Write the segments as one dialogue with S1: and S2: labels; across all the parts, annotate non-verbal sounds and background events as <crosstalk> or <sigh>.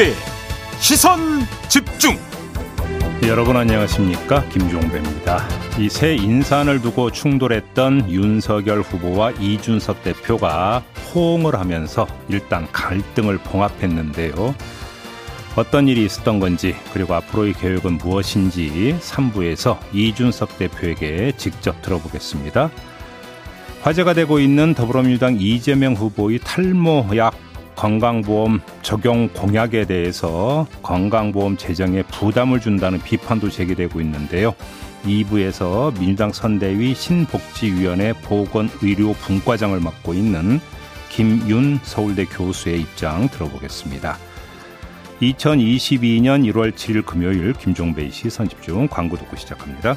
S1: 김종배 시선 집중
S2: 여러분 안녕하십니까 김종배입니다. 이 새 인사를 두고 충돌했던 윤석열 후보와 이준석 대표가 호응을 하면서 일단 갈등을 봉합했는데요. 어떤 일이 있었던 건지 그리고 앞으로의 계획은 무엇인지 3부에서 이준석 대표에게 직접 들어보겠습니다. 화제가 되고 있는 더불어민주당 이재명 후보의 탈모 약 건강보험 적용 공약에 대해서 건강보험 재정에 부담을 준다는 비판도 제기되고 있는데요. 2부에서 민주당 선대위 신복지위원회 보건의료 분과장을 맡고 있는 김윤 서울대 교수의 입장 들어보겠습니다. 2022년 1월 7일 금요일 김종배의 시선집중 광고 듣고 시작합니다.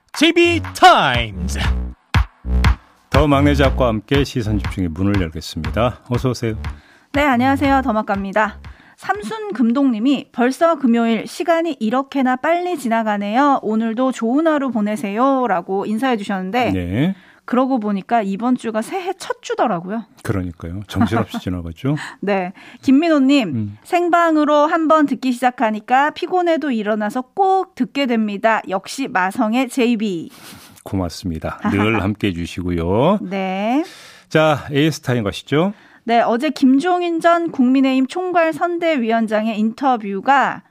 S1: JB타임즈
S2: 더 막내 작가와 함께 시선 집중의 문을 열겠습니다. 어서 오세요.
S3: 네, 안녕하세요. 더막갑니다. 삼순 금동님이 벌써 금요일 시간이 이렇게나 빨리 지나가네요. 오늘도 좋은 하루 보내세요라고 인사해 주셨는데 네. 그러고 보니까 이번 주가 새해 첫 주더라고요.
S2: 그러니까요. 정신없이 <laughs> 지나가죠.
S3: 네. 김민호님, 음. 생방으로 한번 듣기 시작하니까 피곤해도 일어나서 꼭 듣게 됩니다. 역시 마성의 JB.
S2: 고맙습니다. 늘 <laughs> 함께 해주시고요.
S3: 네.
S2: 자, JB TIMES 가시죠.
S3: 네, 어제 김종인 전 국민의힘 총괄 선대위원장의 인터뷰가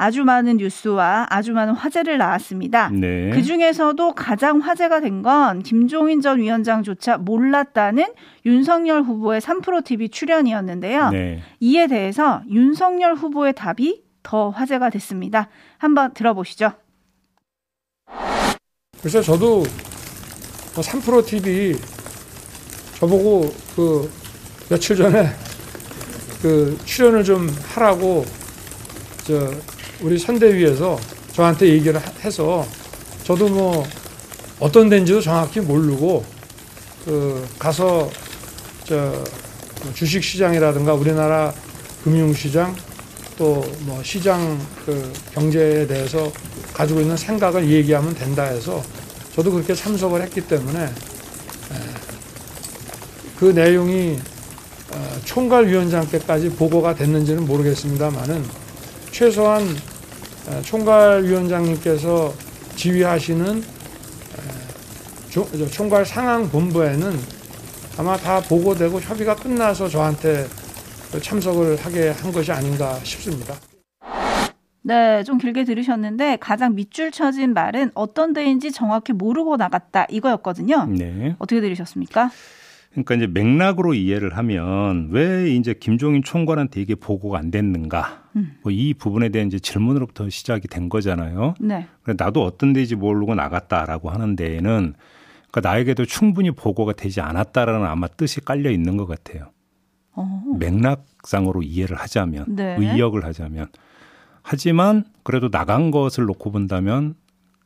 S3: 아주 많은 뉴스와 아주 많은 화제를 낳았습니다. 네. 그 중에서도 가장 화제가 된 건 김종인 전 위원장조차 몰랐다는 윤석열 후보의 3프로 TV 출연이었는데요. 네. 이에 대해서 윤석열 후보의 답이 더 화제가 됐습니다. 한번 들어보시죠.
S4: 그래서 저도 3프로 TV 저보고 그 며칠 전에 그 출연을 좀 하라고 저 우리 선대위에서 저한테 얘기를 해서 저도 뭐 어떤 데인지도 정확히 모르고 그 가서 저 주식 시장이라든가 우리나라 금융 시장 또 뭐 시장 그 경제에 대해서 가지고 있는 생각을 얘기하면 된다 해서 저도 그렇게 참석을 했기 때문에 그 내용이 어, 총괄위원장께까지 보고가 됐는지는 모르겠습니다만은 최소한 총괄위원장님께서 지휘하시는 총괄 상황본부에는 아마 다 보고되고 협의가 끝나서 저한테 참석을 하게 한 것이 아닌가 싶습니다.
S3: 네, 좀 길게 들으셨는데 가장 밑줄 쳐진 말은 어떤 데인지 정확히 모르고 나갔다 이거였거든요. 네. 어떻게 들으셨습니까?
S2: 그러니까 이제 맥락으로 이해를 하면 왜 이제 김종인 총괄한테 이게 보고가 안 됐는가? 음. 뭐이 부분에 대한 이제 질문으로부터 시작이 된 거잖아요. 네. 나도 어떤 데인지 모르고 나갔다라고 하는 데에는 그러니까 나에게도 충분히 보고가 되지 않았다라는 아마 뜻이 깔려 있는 것 같아요. 어. 맥락상으로 이해를 하자면 네. 의역을 하자면 하지만 그래도 나간 것을 놓고 본다면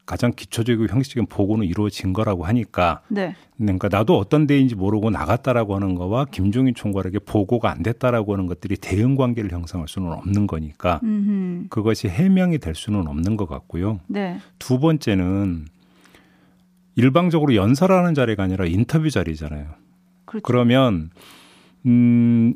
S2: 가장 기초적이고 형식적인 보고는 이루어진 거라고 하니까 네. 그러니까 나도 어떤 데인지 모르고 나갔다라고 하는 거와 김종인 총괄에게 보고가 안 됐다라고 하는 것들이 대응 관계를 형성할 수는 없는 거니까 음흠. 그것이 해명이 될 수는 없는 것 같고요. 네. 두 번째는 일방적으로 연설하는 자리가 아니라 인터뷰 자리잖아요. 그렇죠. 그러면 음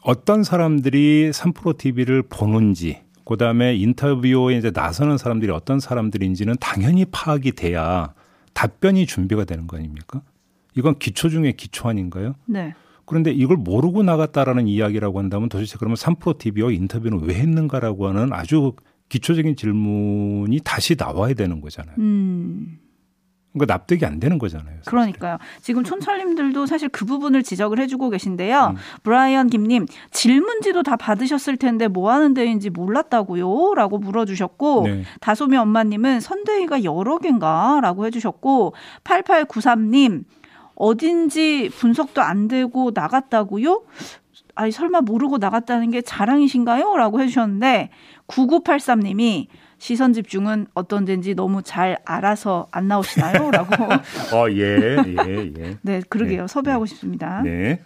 S2: 어떤 사람들이 3프로 TV를 보는지 그다음에 인터뷰에 이제 나서는 사람들이 어떤 사람들인지는 당연히 파악이 돼야 답변이 준비가 되는 거 아닙니까? 이건 기초 중에 기초 아닌가요? 네. 그런데 이걸 모르고 나갔다라는 이야기라고 한다면 도대체 그러면 3프로 TV와 인터뷰는 왜 했는가라고 하는 아주 기초적인 질문이 다시 나와야 되는 거잖아요. 음. 그러니까 납득이 안 되는 거잖아요.
S3: 사실. 그러니까요. 지금 촌철님들도 사실 그 부분을 지적을 해주고 계신데요. 음. 브라이언 김님 질문지도 다 받으셨을 텐데 뭐 하는 데인지 몰랐다고요?라고 물어주셨고 네. 다소미 엄마님은 선대위가 여러 개인가라고 해주셨고 8893님 어딘지 분석도 안 되고 나갔다고요? 아니 설마 모르고 나갔다는 게 자랑이신가요? 라고 해주셨는데 9983님이 시선 집중은 어떤 데인지 너무 잘 알아서 안 나오시나요? 라고. <laughs>
S2: 어, 예, 예, 예. <laughs>
S3: 네, 그러게요. 네, 섭외하고 네. 싶습니다. 네.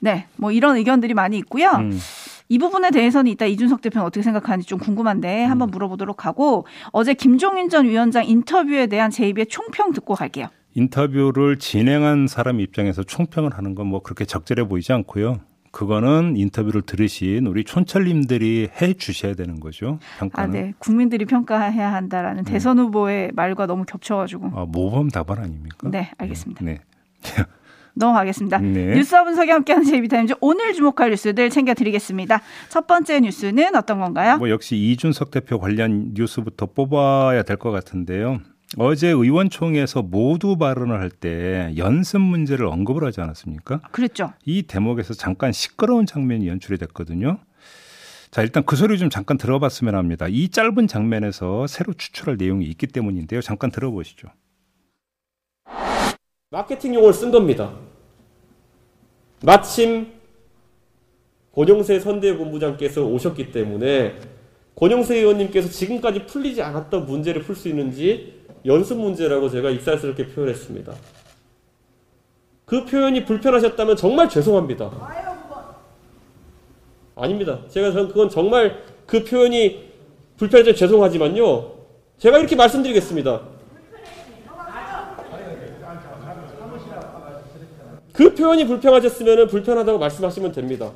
S3: 네, 뭐 이런 의견들이 많이 있고요. 음. 이 부분에 대해서는 이따 이준석 대표는 어떻게 생각하는지 좀 궁금한데 음. 한번 물어보도록 하고 어제 김종인 전 위원장 인터뷰에 대한 제입의 총평 듣고 갈게요.
S2: 인터뷰를 진행한 사람 입장에서 총평을 하는 건 뭐 그렇게 적절해 보이지 않고요. 그거는 인터뷰를 들으신 우리 촌철님들이 해 주셔야 되는 거죠. 평가는. 아, 네.
S3: 국민들이 평가해야 한다라는 네. 대선 후보의 말과 너무 겹쳐가지고.
S2: 아, 모범 답안 아닙니까?
S3: 네, 알겠습니다. 네. 네. <laughs> 넘어가겠습니다. 네. 뉴스와 분석이 함께하는 제이비타임즈 오늘 주목할 뉴스들 챙겨드리겠습니다. 첫 번째 뉴스는 어떤 건가요?
S2: 뭐 역시 이준석 대표 관련 뉴스부터 뽑아야 될 것 같은데요. 어제 의원총회에서 모두 발언을 할 때 연습 문제를 언급을 하지 않았습니까?
S3: 그랬죠.
S2: 이 대목에서 잠깐 시끄러운 장면이 연출이 됐거든요. 자, 일단 그 소리 좀 잠깐 들어봤으면 합니다. 이 짧은 장면에서 새로 추출할 내용이 있기 때문인데요. 잠깐 들어보시죠.
S5: 마케팅 용어를 쓴 겁니다. 마침 권영세 선대본부장께서 오셨기 때문에 권영세 의원님께서 지금까지 풀리지 않았던 문제를 풀 수 있는지 연습 문제라고 제가 입사스럽게 표현했습니다. 그 표현이 불편하셨다면 정말 죄송합니다. 아닙니다. 제가 그건 정말 그 표현이 불편해서 죄송하지만요. 제가 이렇게 말씀드리겠습니다. 그 표현이 불편하셨으면 불편하다고 말씀하시면 됩니다.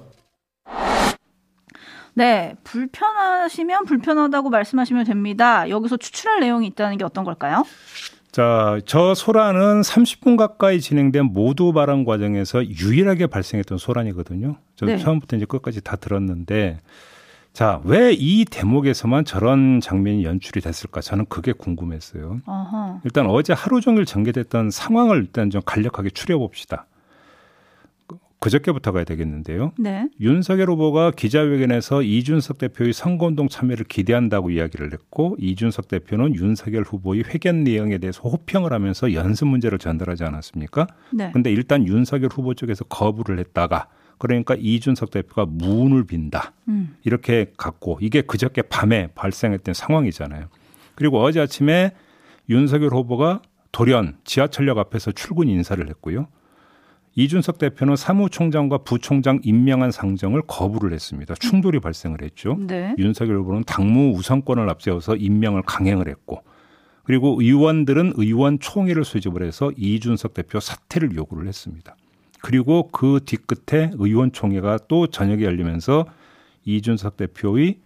S3: 네, 불편하시면 불편하다고 말씀하시면 됩니다. 여기서 추출할 내용이 있다는 게 어떤 걸까요?
S2: 자, 저 소란은 30분 가까이 진행된 모두 발언 과정에서 유일하게 발생했던 소란이거든요. 저 네. 처음부터 이제 끝까지 다 들었는데 자, 왜 이 대목에서만 저런 장면이 연출이 됐을까? 저는 그게 궁금했어요. 어허. 일단 어제 하루 종일 전개됐던 상황을 일단 좀 간략하게 추려 봅시다. 그저께부터 가야 되겠는데요. 네. 윤석열 후보가 기자회견에서 이준석 대표의 선거운동 참여를 기대한다고 이야기를 했고 이준석 대표는 윤석열 후보의 회견 내용에 대해서 호평을 하면서 연습 문제를 전달하지 않았습니까? 네. 근데 일단 윤석열 후보 쪽에서 거부를 했다가 그러니까 이준석 대표가 문을 빈다. 음. 이렇게 갖고 이게 그저께 밤에 발생했던 상황이잖아요. 그리고 어제 아침에 윤석열 후보가 돌연 지하철역 앞에서 출근 인사를 했고요. 이준석 대표는 사무총장과 부총장 임명한 상정을 거부를 했습니다. 충돌이 발생을 했죠. 네. 윤석열 후보는 당무 우선권을 앞세워서 임명을 강행을 했고 그리고 의원들은 의원 총회를 수집을 해서 이준석 대표 사퇴를 요구를 했습니다. 그리고 그 뒤끝에 의원 총회가 또 저녁에 열리면서 이준석 대표의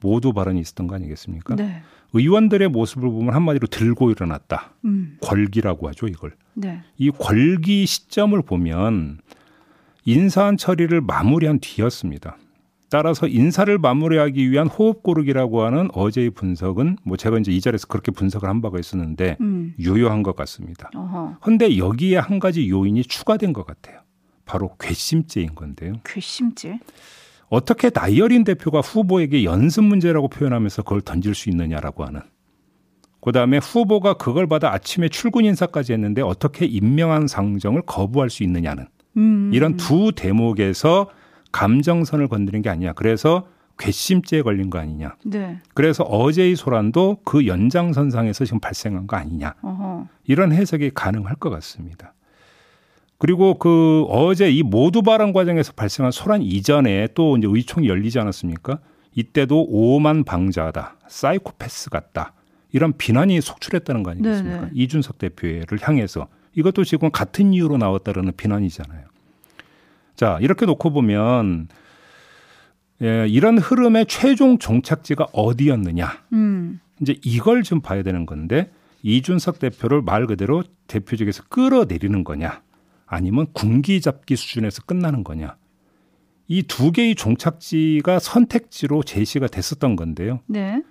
S2: 모두 발언이 있었던 거 아니겠습니까? 네. 의원들의 모습을 보면 한마디로 들고 일어났다. 음. 궐기라고 하죠, 이걸. 네. 이 궐기 시점을 보면 인사안 처리를 마무리한 뒤였습니다. 따라서 인사를 마무리하기 위한 호흡 고르기라고 하는 어제의 분석은 뭐 제가 이제 이 자리에서 그렇게 분석을 한 바가 있었는데 음. 유효한 것 같습니다. 그런데 여기에 한 가지 요인이 추가된 것 같아요. 바로 괘씸죄인 건데요.
S3: 괘씸죄?
S2: 어떻게 나이어린 대표가 후보에게 연습 문제라고 표현하면서 그걸 던질 수 있느냐라고 하는. 그 다음에 후보가 그걸 받아 아침에 출근 인사까지 했는데 어떻게 임명한 상정을 거부할 수 있느냐는 음. 이런 두 대목에서 감정선을 건드린 게 아니냐. 그래서 괘씸죄에 걸린 거 아니냐. 네. 그래서 어제의 소란도 그 연장선상에서 지금 발생한 거 아니냐. 어허. 이런 해석이 가능할 것 같습니다. 그리고 그 어제 이 모두 발언 과정에서 발생한 소란 이전에 또 이제 의총이 열리지 않았습니까? 이때도 오만 방자다, 사이코패스 같다 이런 비난이 속출했다는 거 아니겠습니까? 네네. 이준석 대표를 향해서 이것도 지금 같은 이유로 나왔다라는 비난이잖아요. 자 이렇게 놓고 보면 예, 이런 흐름의 최종 종착지가 어디였느냐? 음. 이제 이걸 좀 봐야 되는 건데 이준석 대표를 말 그대로 대표직에서 끌어내리는 거냐? 아니면 군기 잡기 수준에서 끝나는 거냐. 이 두 개의 종착지가 선택지로 제시가 됐었던 건데요. 네.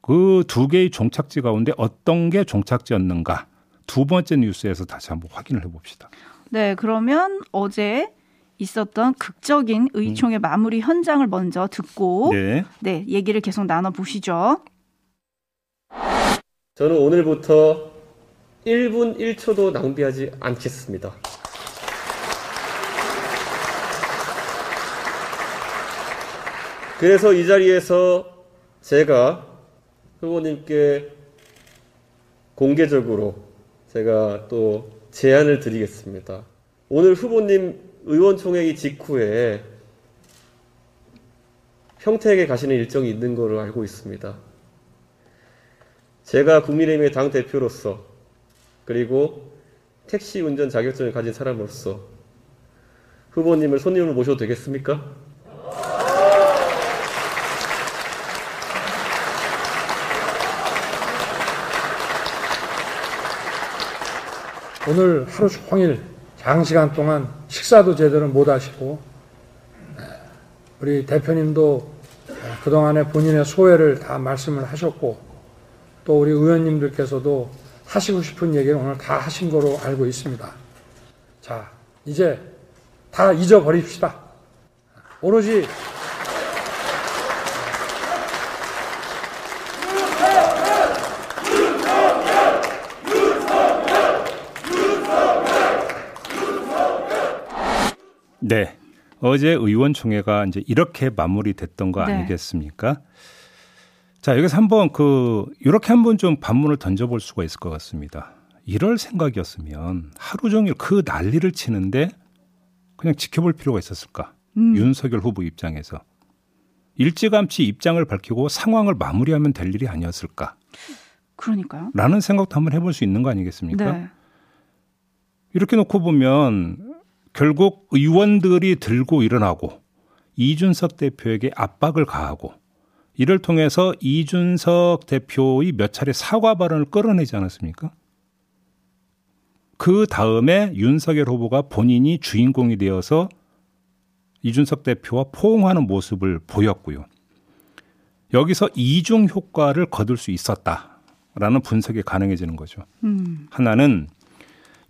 S2: 그 두 개의 종착지 가운데 어떤 게 종착지였는가. 두 번째 뉴스에서 다시 한번 확인을 해봅시다.
S3: 네, 그러면 어제 있었던 극적인 의총의 음. 마무리 현장을 먼저 듣고 네. 네, 얘기를 계속 나눠 보시죠.
S5: 저는 오늘부터 1분 1초도 낭비하지 않겠습니다. 그래서 이 자리에서 제가 후보님께 공개적으로 제가 또 제안을 드리겠습니다. 오늘 후보님 의원총회 직후에 평택에 가시는 일정이 있는 걸로 알고 있습니다. 제가 국민의힘의 당 대표로서 그리고 택시 운전 자격증을 가진 사람으로서 후보님을 손님으로 모셔도 되겠습니까?
S4: 오늘 하루 종일 장시간 동안 식사도 제대로 못 하시고 우리 대표님도 그동안에 본인의 소회를 다 말씀을 하셨고 또 우리 의원님들께서도 하시고 싶은 얘기를 오늘 다 하신 거로 알고 있습니다. 자, 이제 다 잊어버립시다. 오로지
S2: 네. 어제 의원총회가 이제 이렇게 마무리됐던 거 네. 아니겠습니까? 자, 여기서 한번 그, 이렇게 한번 좀 반문을 던져 볼 수가 있을 것 같습니다. 이럴 생각이었으면 하루 종일 그 난리를 치는데 그냥 지켜볼 필요가 있었을까? 음. 윤석열 후보 입장에서. 일찌감치 입장을 밝히고 상황을 마무리하면 될 일이 아니었을까?
S3: 그러니까요.
S2: 라는 생각도 한번 해볼 수 있는 거 아니겠습니까? 네. 이렇게 놓고 보면 결국 의원들이 들고 일어나고 이준석 대표에게 압박을 가하고 이를 통해서 이준석 대표의 몇 차례 사과 발언을 끌어내지 않았습니까? 그 다음에 윤석열 후보가 본인이 주인공이 되어서 이준석 대표와 포옹하는 모습을 보였고요. 여기서 이중 효과를 거둘 수 있었다라는 분석이 가능해지는 거죠. 음. 하나는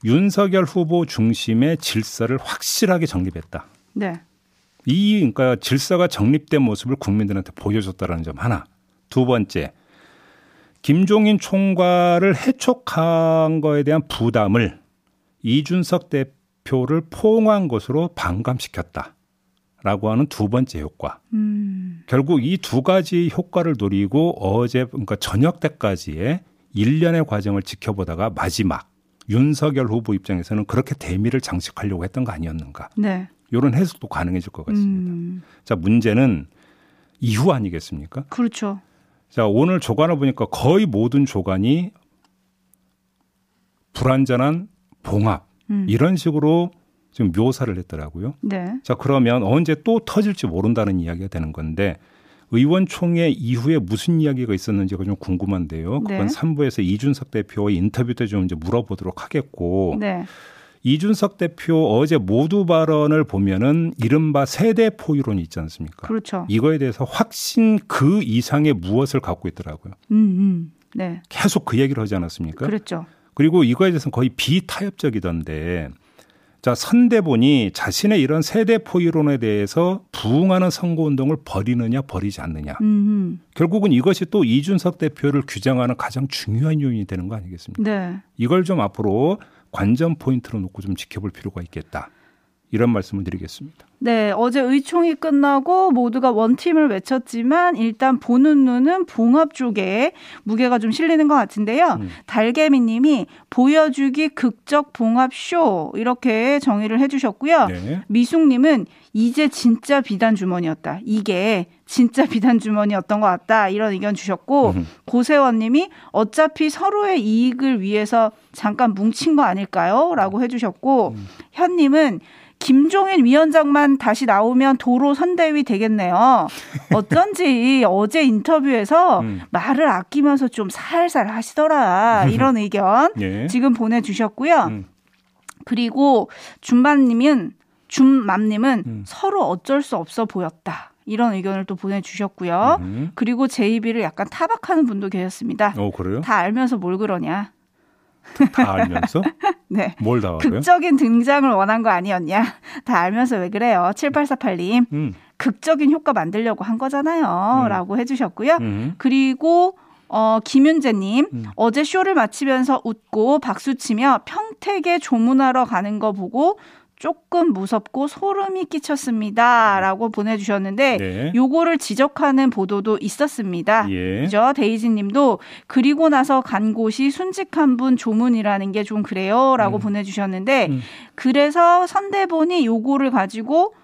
S2: 윤석열 후보 중심의 질서를 확실하게 정립했다. 네. 이 그러니까 질서가 정립된 모습을 국민들한테 보여줬다라는 점 하나. 두 번째. 김종인 총괄을 해촉한 거에 대한 부담을 이준석 대표를 포옹한 것으로 반감시켰다. 라고 하는 두 번째 효과. 음. 결국 이 두 가지 효과를 노리고 어제 그러니까 저녁 때까지의 일련의 과정을 지켜보다가 마지막 윤석열 후보 입장에서는 그렇게 대미를 장식하려고 했던 거 아니었는가. 네. 이런 해석도 가능해질 것 같습니다. 음. 자, 문제는 이후 아니겠습니까?
S3: 그렇죠.
S2: 자, 오늘 조간을 보니까 거의 모든 조간이 불완전한 봉합 음. 이런 식으로 지금 묘사를 했더라고요. 네. 자, 그러면 언제 또 터질지 모른다는 이야기가 되는 건데 의원총회 이후에 무슨 이야기가 있었는지가 좀 궁금한데요. 그건 네. 3부에서 이준석 대표의 인터뷰 때 좀 이제 물어보도록 하겠고. 네. 이준석 대표 어제 모두 발언을 보면은 이른바 세대 포유론이 있지 않습니까?
S3: 그렇죠.
S2: 이거에 대해서 확신 그 이상의 무엇을 갖고 있더라고요. 음, 음. 네. 계속 그 얘기를 하지 않았습니까?
S3: 그렇죠.
S2: 그리고 이거에 대해서는 거의 비타협적이던데 자, 선대본이 자신의 이런 세대 포유론에 대해서 부응하는 선거운동을 벌이느냐 벌이지 않느냐. 음흠. 결국은 이것이 또 이준석 대표를 규정하는 가장 중요한 요인이 되는 거 아니겠습니까? 네. 이걸 좀 앞으로 관전 포인트로 놓고 좀 지켜볼 필요가 있겠다. 이런 말씀을 드리겠습니다.
S3: 네, 어제 의총이 끝나고 모두가 one team을 외쳤지만 일단 보는 눈은 봉합 쪽에 무게가 좀 실리는 것 같은데요. 음. 달개미 님이 보여주기 극적 봉합 쇼 이렇게 정의를 해주셨고요. 네. 미숙 님은 이제 진짜 비단 주머니였다. 이게 진짜 <laughs> 비단 주머니였던 것 같다. 이런 의견 주셨고 음. 고세원 님이 어차피 서로의 이익을 위해서 잠깐 뭉친 거 아닐까요? 라고 해주셨고 음. 현 님은 김종인 위원장만 다시 나오면 도로 선대위 되겠네요. <laughs> 어쩐지 어제 인터뷰에서 음. 말을 아끼면서 좀 살살 하시더라. 이런 의견 <laughs> 예. 지금 보내주셨고요. 음. 그리고 준반님은 준맘님은 음. 서로 어쩔 수 없어 보였다. 이런 의견을 또 보내주셨고요. 음. 그리고 제이비를 약간 타박하는 분도 계셨습니다.
S2: 어, 그래요?
S3: 다 알면서 뭘 그러냐.
S2: 다 알면서? <laughs>
S3: 네.
S2: 뭘다 알아요?
S3: 극적인 등장을 원한 거 아니었냐? 다 알면서 왜 그래요? 7848님. 음. 극적인 효과 만들려고 한 거잖아요. 음. 라고 해주셨고요. 음. 그리고, 어, 김윤재님, 음. 어제 쇼를 마치면서 웃고 박수치며 평택에 조문하러 가는 거 보고 조금 무섭고 소름이 끼쳤습니다. 라고 보내주셨는데, 네. 요거를 지적하는 보도도 있었습니다. 예. 그죠? 데이지 님도, 그리고 나서 간 곳이 순직한 분 조문이라는 게 좀 그래요. 라고 음. 보내주셨는데, 음. 그래서 선대본이 요거를 가지고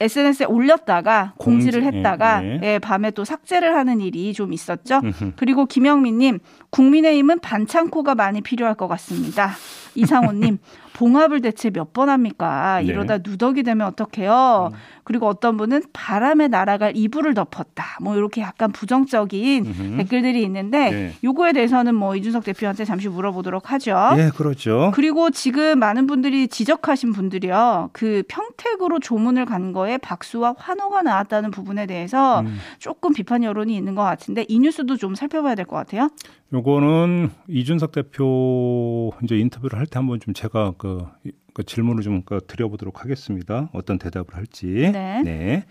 S3: SNS에 올렸다가 공지를 공지, 했다가 예, 예. 예, 밤에 또 삭제를 하는 일이 좀 있었죠. 그리고 김영민님 국민의힘은 반창고가 많이 필요할 것 같습니다. 이상호님 봉합을 대체 몇 번 합니까? 네. 이러다 누덕이 되면 어떡해요? 음. 그리고 어떤 분은 바람에 날아갈 이불을 덮었다. 뭐 이렇게 약간 부정적인 음흠. 댓글들이 있는데 네. 요거에 대해서는 뭐 이준석 대표한테 잠시 물어보도록 하죠.
S2: 네, 그렇죠.
S3: 그리고 지금 많은 분들이 지적하신 분들이요. 그 평택으로 조문을 간 거에 박수와 환호가 나왔다는 부분에 대해서 음. 조금 비판 여론이 있는 것 같은데 이 뉴스도 좀 살펴봐야 될 것 같아요.
S2: 요거는 이준석 대표 이제 인터뷰를 할 때 한번 좀 제가 그, 그 질문을 좀 그 드려보도록 하겠습니다. 어떤 대답을 할지. 네. 네.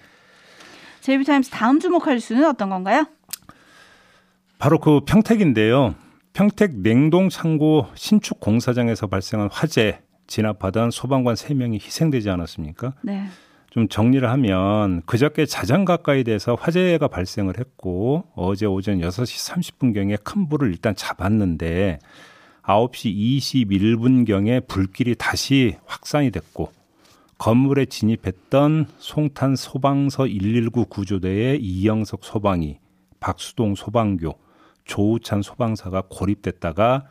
S3: 제이비타임스 다음 주목할 수는 어떤 건가요?
S2: 바로 그 평택인데요. 평택 냉동 창고 신축 공사장에서 발생한 화재 진압하던 소방관 3명이 희생되지 않았습니까? 네. 좀 정리를 하면 그저께 자정 가까이 돼서 화재가 발생을 했고 어제 오전 6시 30분경에 큰 불을 일단 잡았는데 9시 21분경에 불길이 다시 확산이 됐고 건물에 진입했던 송탄 소방서 119 구조대의 이영석 소방이 박수동 소방교 조우찬 소방사가 고립됐다가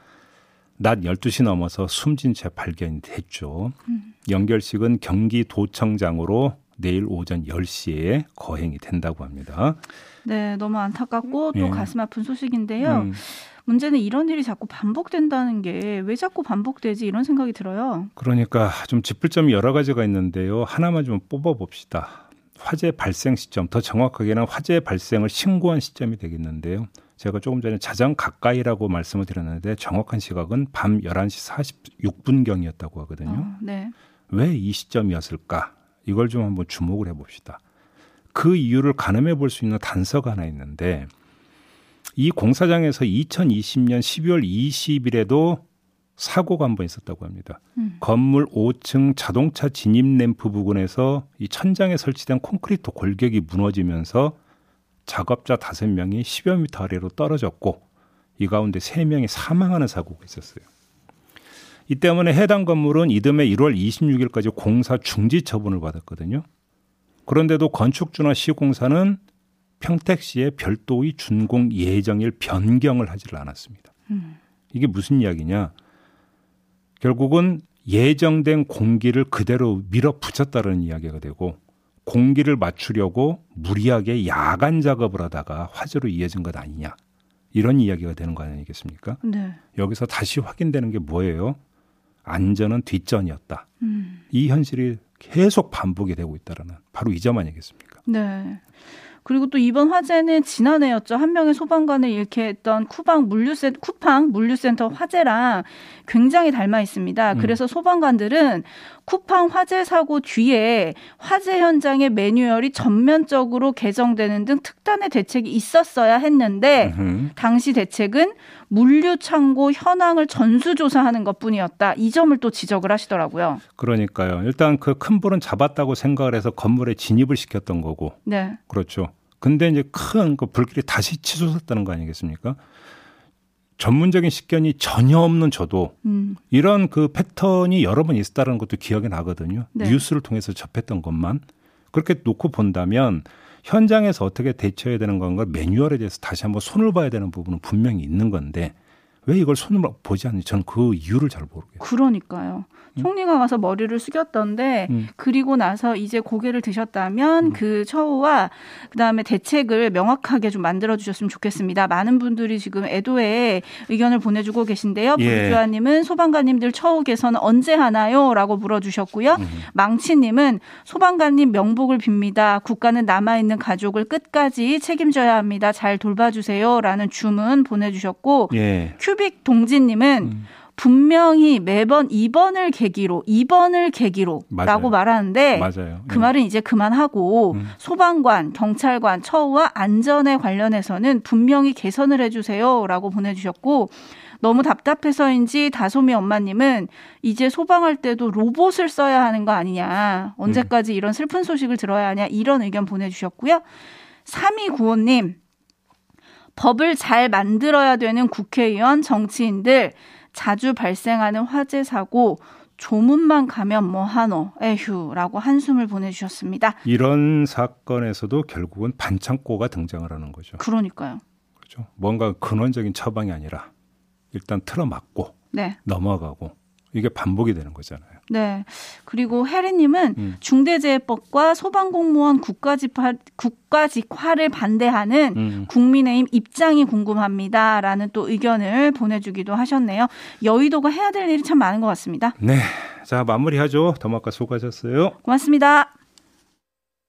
S2: 낮 12시 넘어서 숨진 채 발견이 됐죠. 음. 연결식은 경기도청장으로 내일 오전 10시에 거행이 된다고 합니다.
S3: 네, 너무 안타깝고 또 예. 가슴 아픈 소식인데요. 음. 문제는 이런 일이 자꾸 반복된다는 게 왜 자꾸 반복되지 이런 생각이 들어요.
S2: 그러니까 좀 짚을 점이 여러 가지가 있는데요. 하나만 좀 뽑아 봅시다. 화재 발생 시점, 더 정확하게는 화재 발생을 신고한 시점이 되겠는데요. 제가 조금 전에 자정 가까이라고 말씀을 드렸는데 정확한 시각은 밤 11시 46분경이었다고 하거든요. 어, 네. 왜 이 시점이었을까? 이걸 좀 한번 주목을 해 봅시다. 그 이유를 가늠해 볼 수 있는 단서가 하나 있는데 이 공사장에서 2020년 12월 20일에도 사고가 한 번 있었다고 합니다. 음. 건물 5층 자동차 진입 램프 부근에서 이 천장에 설치된 콘크리트 골격이 무너지면서 작업자 5명이 10여 미터 아래로 떨어졌고 이 가운데 3명이 사망하는 사고가 있었어요. 이 때문에 해당 건물은 이듬해 1월 26일까지 공사 중지 처분을 받았거든요. 그런데도 건축주나 시공사는 평택시에 별도의 준공 예정일 변경을 하지를 않았습니다. 음. 이게 무슨 이야기냐? 결국은 예정된 공기를 그대로 밀어붙였다는 이야기가 되고 공기를 맞추려고 무리하게 야간 작업을 하다가 화재로 이어진 것 아니냐. 이런 이야기가 되는 거 아니겠습니까? 네. 여기서 다시 확인되는 게 뭐예요? 안전은 뒷전이었다. 음. 이 현실이 계속 반복이 되고 있다라는 바로 이 점 아니겠습니까?
S3: 네. 그리고 또 이번 화재는 지난해였죠. 한 명의 소방관을 잃게 했던 쿠방 물류센 쿠팡 물류센터 화재랑 굉장히 닮아 있습니다. 음. 그래서 소방관들은 쿠팡 화재 사고 뒤에 화재 현장의 매뉴얼이 전면적으로 개정되는 등 특단의 대책이 있었어야 했는데. 당시 대책은 물류 창고 현황을 전수조사하는 것뿐이었다. 이 점을 또 지적을 하시더라고요.
S2: 그러니까요. 일단 그 큰 불은 잡았다고 생각을 해서 건물에 진입을 시켰던 거고. 네. 그렇죠. 근데 이제 큰 그 불길이 다시 치솟았다는 거 아니겠습니까? 전문적인 식견이 전혀 없는 저도 음. 이런 그 패턴이 여러 번 있었다는 것도 기억이 나거든요. 네. 뉴스를 통해서 접했던 것만 그렇게 놓고 본다면 현장에서 어떻게 대처해야 되는 건가 매뉴얼에 대해서 다시 한번 손을 봐야 되는 부분은 분명히 있는 건데 왜 이걸 손을 보지 않는지 저는 그 이유를 잘 모르겠어요.
S3: 그러니까요. 총리가 가서 머리를 숙였던데 음. 그리고 나서 이제 고개를 드셨다면 음. 그 처우와 그다음에 대책을 명확하게 좀 만들어 주셨으면 좋겠습니다. 많은 분들이 지금 애도에 의견을 보내주고 계신데요. 예. 부주아님은 소방관님들 처우 개선 언제 하나요?라고 물어주셨고요. 음. 망치님은 소방관님 명복을 빕니다. 국가는 남아 있는 가족을 끝까지 책임져야 합니다. 잘 돌봐주세요라는 주문 보내주셨고 예. 큐빅 동진님은 음. 분명히 매번 2번을 계기로 2번을 계기로라고 말하는데 맞아요. 그 네. 말은 이제 그만하고 음. 소방관, 경찰관, 처우와 안전에 관련해서는 분명히 개선을 해주세요라고 보내주셨고 너무 답답해서인지 다솜이 엄마님은 이제 소방할 때도 로봇을 써야 하는 거 아니냐 언제까지 이런 슬픈 소식을 들어야 하냐 이런 의견 보내주셨고요. 3295님 법을 잘 만들어야 되는 국회의원, 정치인들 자주 발생하는 화재 사고 조문만 가면 뭐 하노 에휴라고 한숨을 보내주셨습니다.
S2: 이런 사건에서도 결국은 반창고가 등장을 하는 거죠.
S3: 그러니까요.
S2: 그렇죠. 뭔가 근원적인 처방이 아니라 일단 틀어막고 네. 넘어가고 이게 반복이 되는 거잖아요.
S3: 네. 그리고 혜리님은 음. 중대재해법과 소방공무원 국가직화, 국가직화를 반대하는 음. 국민의힘 입장이 궁금합니다 라는 또 의견을 보내주기도 하셨네요. 여의도가 해야 될 일이 참 많은 것 같습니다.
S2: 네. 자, 마무리하죠. 더마카 수고하셨어요.
S3: 고맙습니다.